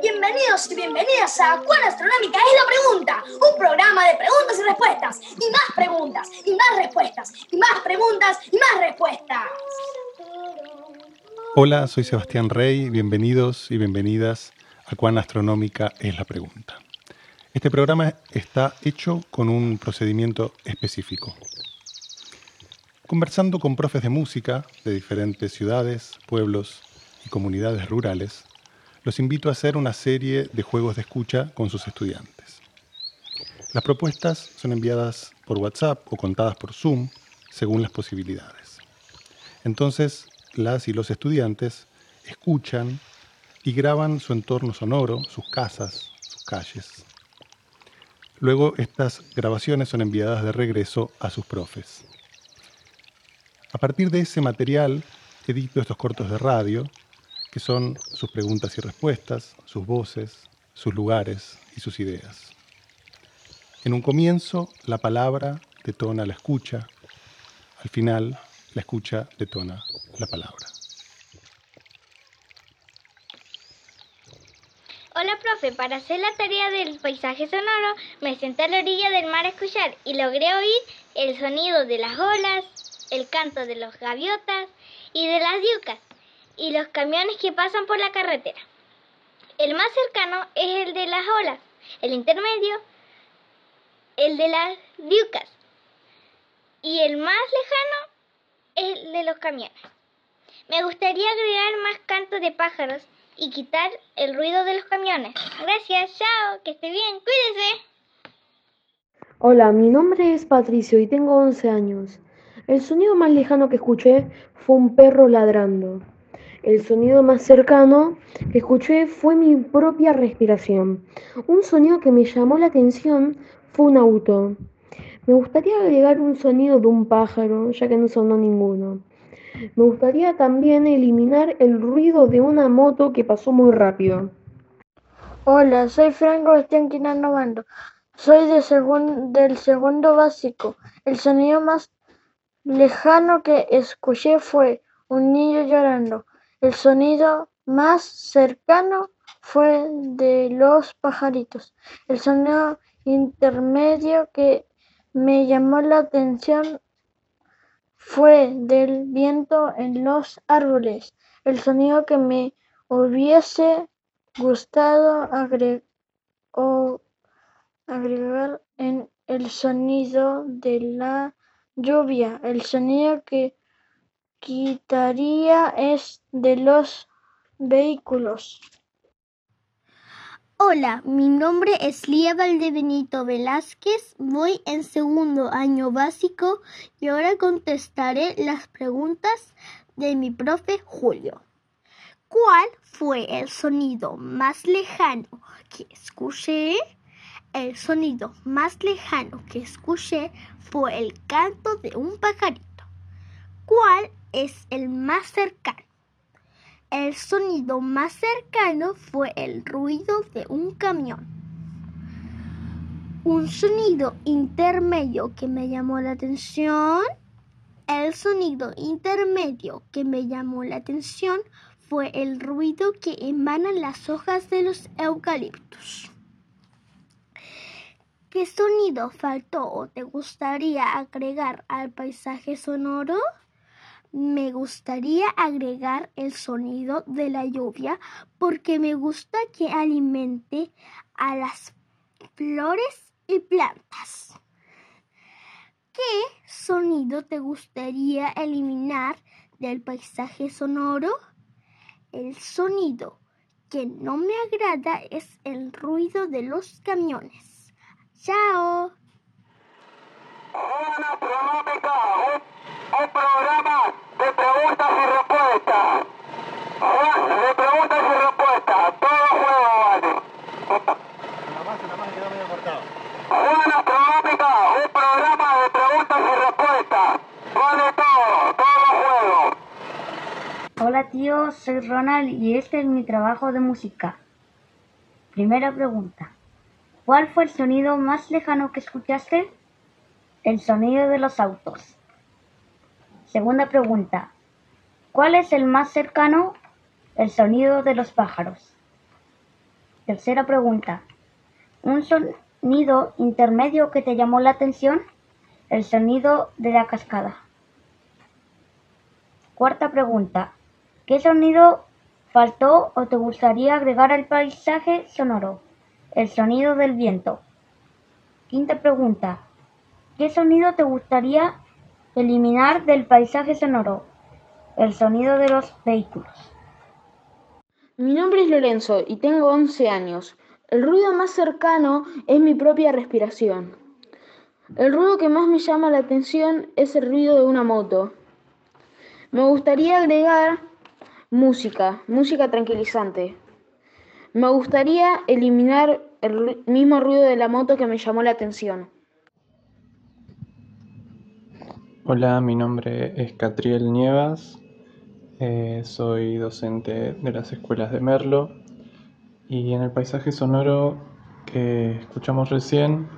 Bienvenidos y bienvenidas a ¿Cuán astronómica es la pregunta? Un programa de preguntas y respuestas, y más preguntas, más respuestas, y más preguntas, y más respuestas. Hola, soy Sebastián Rey, bienvenidos y bienvenidas a Cuán astronómica es la pregunta. Este programa está hecho con un procedimiento específico. Conversando con profes de música de diferentes ciudades, pueblos y comunidades rurales, los invito a hacer una serie de juegos de escucha con sus estudiantes. Las propuestas son enviadas por WhatsApp o contadas por Zoom según las posibilidades. Entonces, las y los estudiantes escuchan y graban su entorno sonoro, sus casas, sus calles. Luego estas grabaciones son enviadas de regreso a sus profes. A partir de ese material edito estos cortos de radio, que son sus preguntas y respuestas, sus voces, sus lugares y sus ideas. En un comienzo, la palabra detona la escucha, al final, la escucha detona la palabra. Hola, profe. Para hacer la tarea del paisaje sonoro, me senté a la orilla del mar a escuchar y logré oír el sonido de las olas, el canto de los gaviotas y de las diucas y los camiones que pasan por la carretera. El más cercano es el de las olas, el intermedio, el de las diucas y el más lejano el de los camiones. Me gustaría agregar más cantos de pájaros y quitar el ruido de los camiones. Gracias, chao, que esté bien, cuídese. Hola, mi nombre es Patricio y tengo 11 años. El sonido más lejano que escuché fue un perro ladrando. El sonido más cercano que escuché fue mi propia respiración. Un sonido que me llamó la atención fue un auto. Me gustaría agregar un sonido de un pájaro, ya que no sonó ninguno. Me gustaría también eliminar el ruido de una moto que pasó muy rápido. Hola, soy Franco Estianquinano Bando. Soy de del segundo básico. El sonido más lejano que escuché fue un niño llorando. El sonido más cercano fue de los pajaritos. El sonido intermedio que me llamó la atención fue del viento en los árboles. El sonido que me hubiese gustado agregar en el sonido de la lluvia. El sonido que quitaría es de los vehículos. Hola, mi nombre es Lía Valdebenito Velázquez, voy en segundo año básico y ahora contestaré las preguntas de mi profe Julio. ¿Cuál fue el sonido más lejano que escuché? El sonido más lejano que escuché fue el canto de un pajarito. ¿Cuál es el más cercano? El sonido más cercano fue el ruido de un camión. Un sonido intermedio que me llamó la atención. El sonido intermedio que me llamó la atención fue el ruido que emanan las hojas de los eucaliptos. ¿Qué sonido faltó o te gustaría agregar al paisaje sonoro? Me gustaría agregar el sonido de la lluvia porque me gusta que alimente a las flores y plantas. ¿Qué sonido te gustaría eliminar del paisaje sonoro? El sonido que no me agrada es el ruido de los camiones. ¡Chao! Zona Pronómica, un, un programa de preguntas y respuestas. De preguntas y respuestas, todo juego vale. La base, la base quedó medio cortado. Zona Pronómica, un programa de preguntas y respuestas. Vale todo, todo juego. Hola tío, soy Ronald y este es mi trabajo de música. Primera pregunta. ¿Cuál fue el sonido más lejano que escuchaste? El sonido de los autos. Segunda pregunta. ¿Cuál es el más cercano? El sonido de los pájaros. Tercera pregunta. ¿Un sonido intermedio que te llamó la atención? El sonido de la cascada. Cuarta pregunta. ¿Qué sonido faltó o te gustaría agregar al paisaje sonoro? El sonido del viento. Quinta pregunta. ¿Qué sonido te gustaría eliminar del paisaje sonoro? El sonido de los vehículos. Mi nombre es Lorenzo y tengo 11 años. El ruido más cercano es mi propia respiración. El ruido que más me llama la atención es el ruido de una moto. Me gustaría agregar música, música tranquilizante. Me gustaría eliminar el mismo ruido de la moto que me llamó la atención. Hola, mi nombre es Catriel Nievas, eh, soy docente de las escuelas de Merlo y en el paisaje sonoro que escuchamos recién,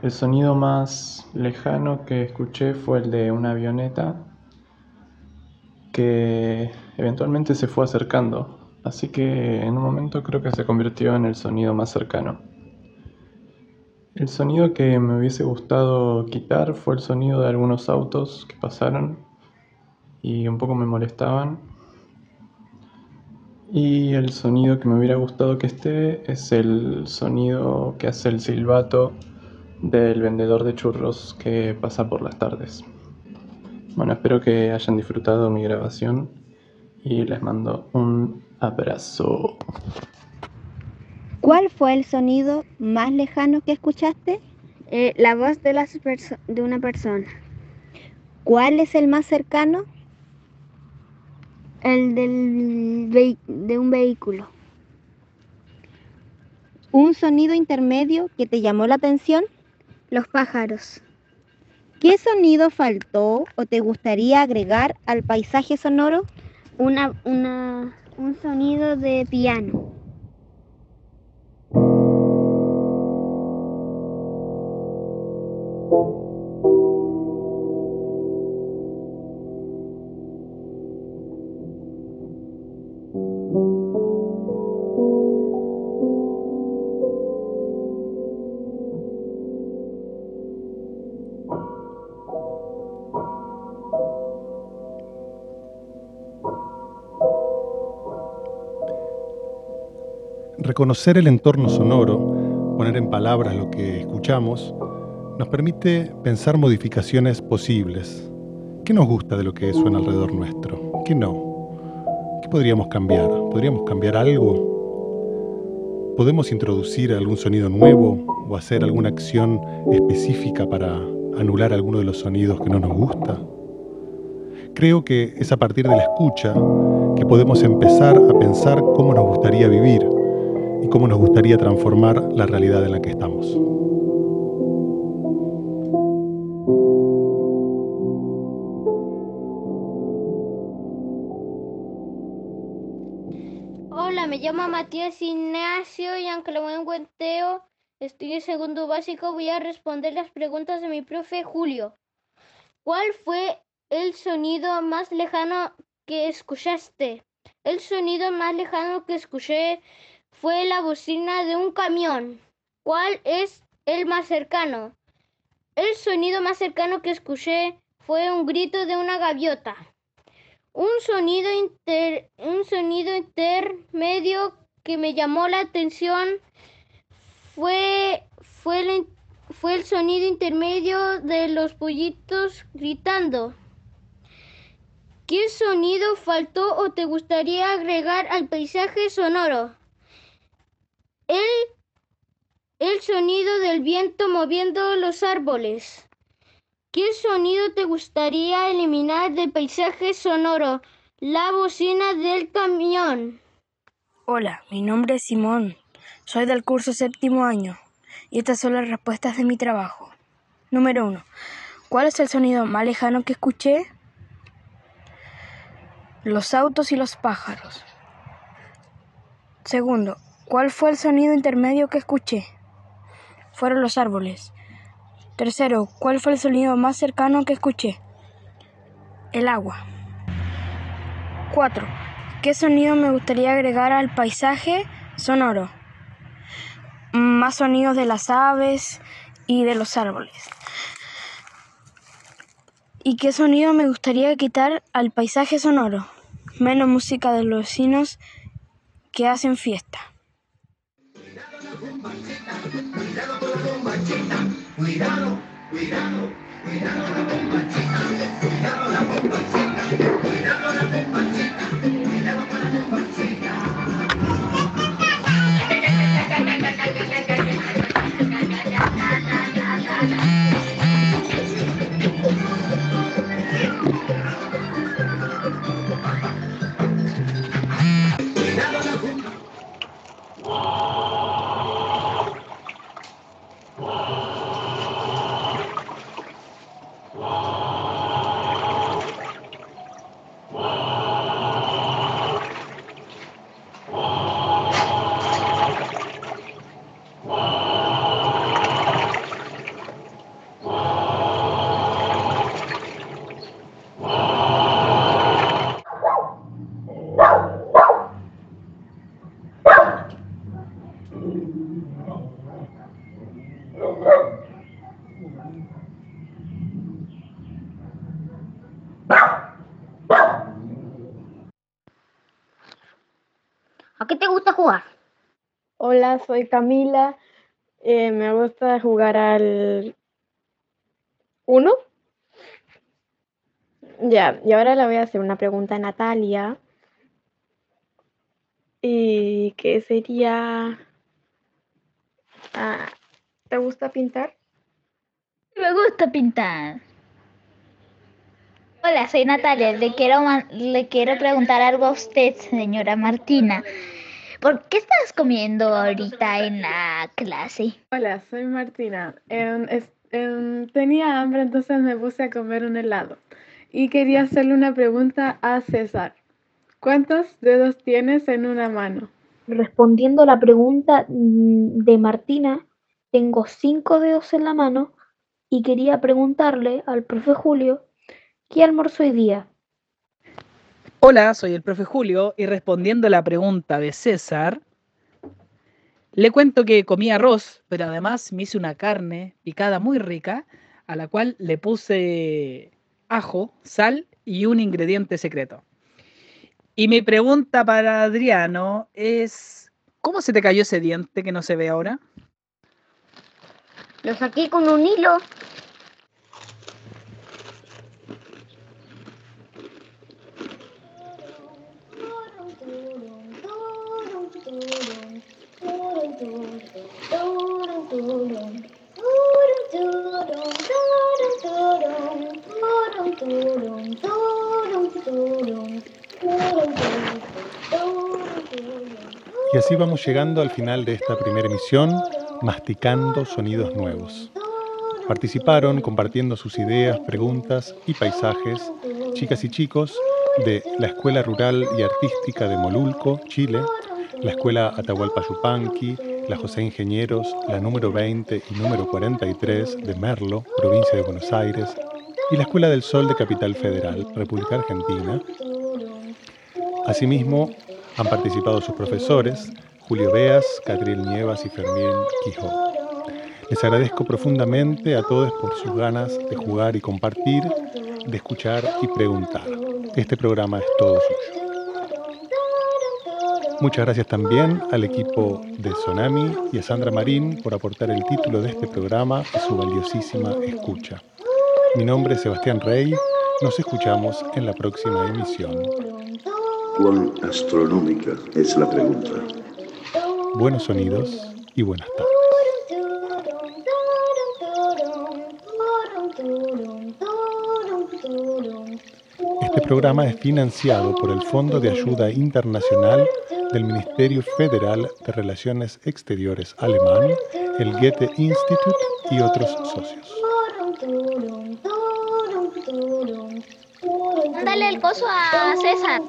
el sonido más lejano que escuché fue el de una avioneta que eventualmente se fue acercando, así que en un momento creo que se convirtió en el sonido más cercano. El sonido que me hubiese gustado quitar fue el sonido de algunos autos que pasaron y un poco me molestaban. Y el sonido que me hubiera gustado que esté es el sonido que hace el silbato del vendedor de churros que pasa por las tardes. Bueno, espero que hayan disfrutado mi grabación y les mando un abrazo. ¿Cuál fue el sonido más lejano que escuchaste? Eh, la voz de, las de una persona. ¿Cuál es el más cercano? El del de un vehículo. ¿Un sonido intermedio que te llamó la atención? Los pájaros. ¿Qué sonido faltó o te gustaría agregar al paisaje sonoro? Una, una, un sonido de piano. Reconocer el entorno sonoro, poner en palabras lo que escuchamos, nos permite pensar modificaciones posibles. ¿Qué nos gusta de lo que suena alrededor nuestro? ¿Qué no? ¿Qué podríamos cambiar? ¿Podríamos cambiar algo? ¿Podemos introducir algún sonido nuevo o hacer alguna acción específica para anular alguno de los sonidos que no nos gusta? Creo que es a partir de la escucha que podemos empezar a pensar cómo nos gustaría vivir y cómo nos gustaría transformar la realidad en la que estamos. Matías Ignacio y buen encuentro, estoy en segundo básico, voy a responder las preguntas de mi profe Julio. ¿Cuál fue el sonido más lejano que escuchaste? El sonido más lejano que escuché fue la bocina de un camión. ¿Cuál es el más cercano? El sonido más cercano que escuché fue un grito de una gaviota. Un sonido, un sonido intermedio que me llamó la atención fue, fue, fue el sonido intermedio de los pollitos gritando. ¿Qué sonido faltó o te gustaría agregar al paisaje sonoro? El, el sonido del viento moviendo los árboles. ¿Qué sonido te gustaría eliminar del paisaje sonoro? La bocina del camión. Hola, mi nombre es Simón. Soy del curso séptimo año y estas son las respuestas de mi trabajo. Número 1. ¿Cuál es el sonido más lejano que escuché? los autos y los pájaros. Segundo, ¿cuál fue el sonido intermedio que escuché? Fueron los árboles. Tercero, ¿cuál fue el sonido más cercano que escuché? El agua. Cuatro, ¿qué sonido me gustaría agregar al paisaje sonoro? Más sonidos de las aves y de los árboles. ¿Y qué sonido me gustaría quitar al paisaje sonoro? Menos música de los vecinos que hacen fiesta. Cuidado, cuidado, cuidado la bombachita, cuidado la bombachita, cuidado la bombachita, Soy Camila. Eh, me gusta jugar al 1. Ya, y ahora le voy a hacer una pregunta a Natalia. ¿Y qué sería? Ah, ¿Te gusta pintar? Me gusta pintar. Hola, soy Natalia. Le quiero, le quiero preguntar algo a usted, señora Martina. ¿Por qué estás comiendo ahorita en la clase? Hola, soy Martina. Es- tenía hambre, entonces me puse a comer un helado. Y quería hacerle una pregunta a César. ¿Cuántos dedos tienes en una mano? Respondiendo a la pregunta mm, de Martina, tengo cinco dedos en la mano y quería preguntarle al profe Julio qué almorzó hoy día. Hola, soy el profe Julio y respondiendo a la pregunta de César, le cuento que comí arroz, pero además me hice una carne picada muy rica, a la cual le puse ajo, sal y un ingrediente secreto. Y mi pregunta para Adriano es, ¿cómo se te cayó ese diente que no se ve ahora? Lo saqué con un hilo. Y así vamos llegando al final de esta primera emisión, masticando sonidos nuevos. Participaron compartiendo sus ideas, preguntas y paisajes, chicas y chicos de la Escuela Rural y Artística de Molulco, Chile, la Escuela Atahualpa Yupanqui, la José Ingenieros, la número 20 y número 43 de Merlo, provincia de Buenos Aires, y la Escuela del Sol de Capital Federal, República Argentina. Asimismo, han participado sus profesores, Julio Beas, Catriel Nievas y Fermín Quijó. Les agradezco profundamente a todos por sus ganas de jugar y compartir, de escuchar y preguntar. Este programa es todo suyo. Muchas gracias también al equipo de Sonami y a Sandra Marín por aportar el título de este programa y su valiosísima escucha. Mi nombre es Sebastián Rey. Nos escuchamos en la próxima emisión. ¿Cuán astronómica es la pregunta? Buenos sonidos y buenas tardes. Este programa es financiado por el Fondo de Ayuda Internacional del Ministerio Federal de Relaciones Exteriores alemán, el Goethe Institute y otros socios. Dale el coso a César.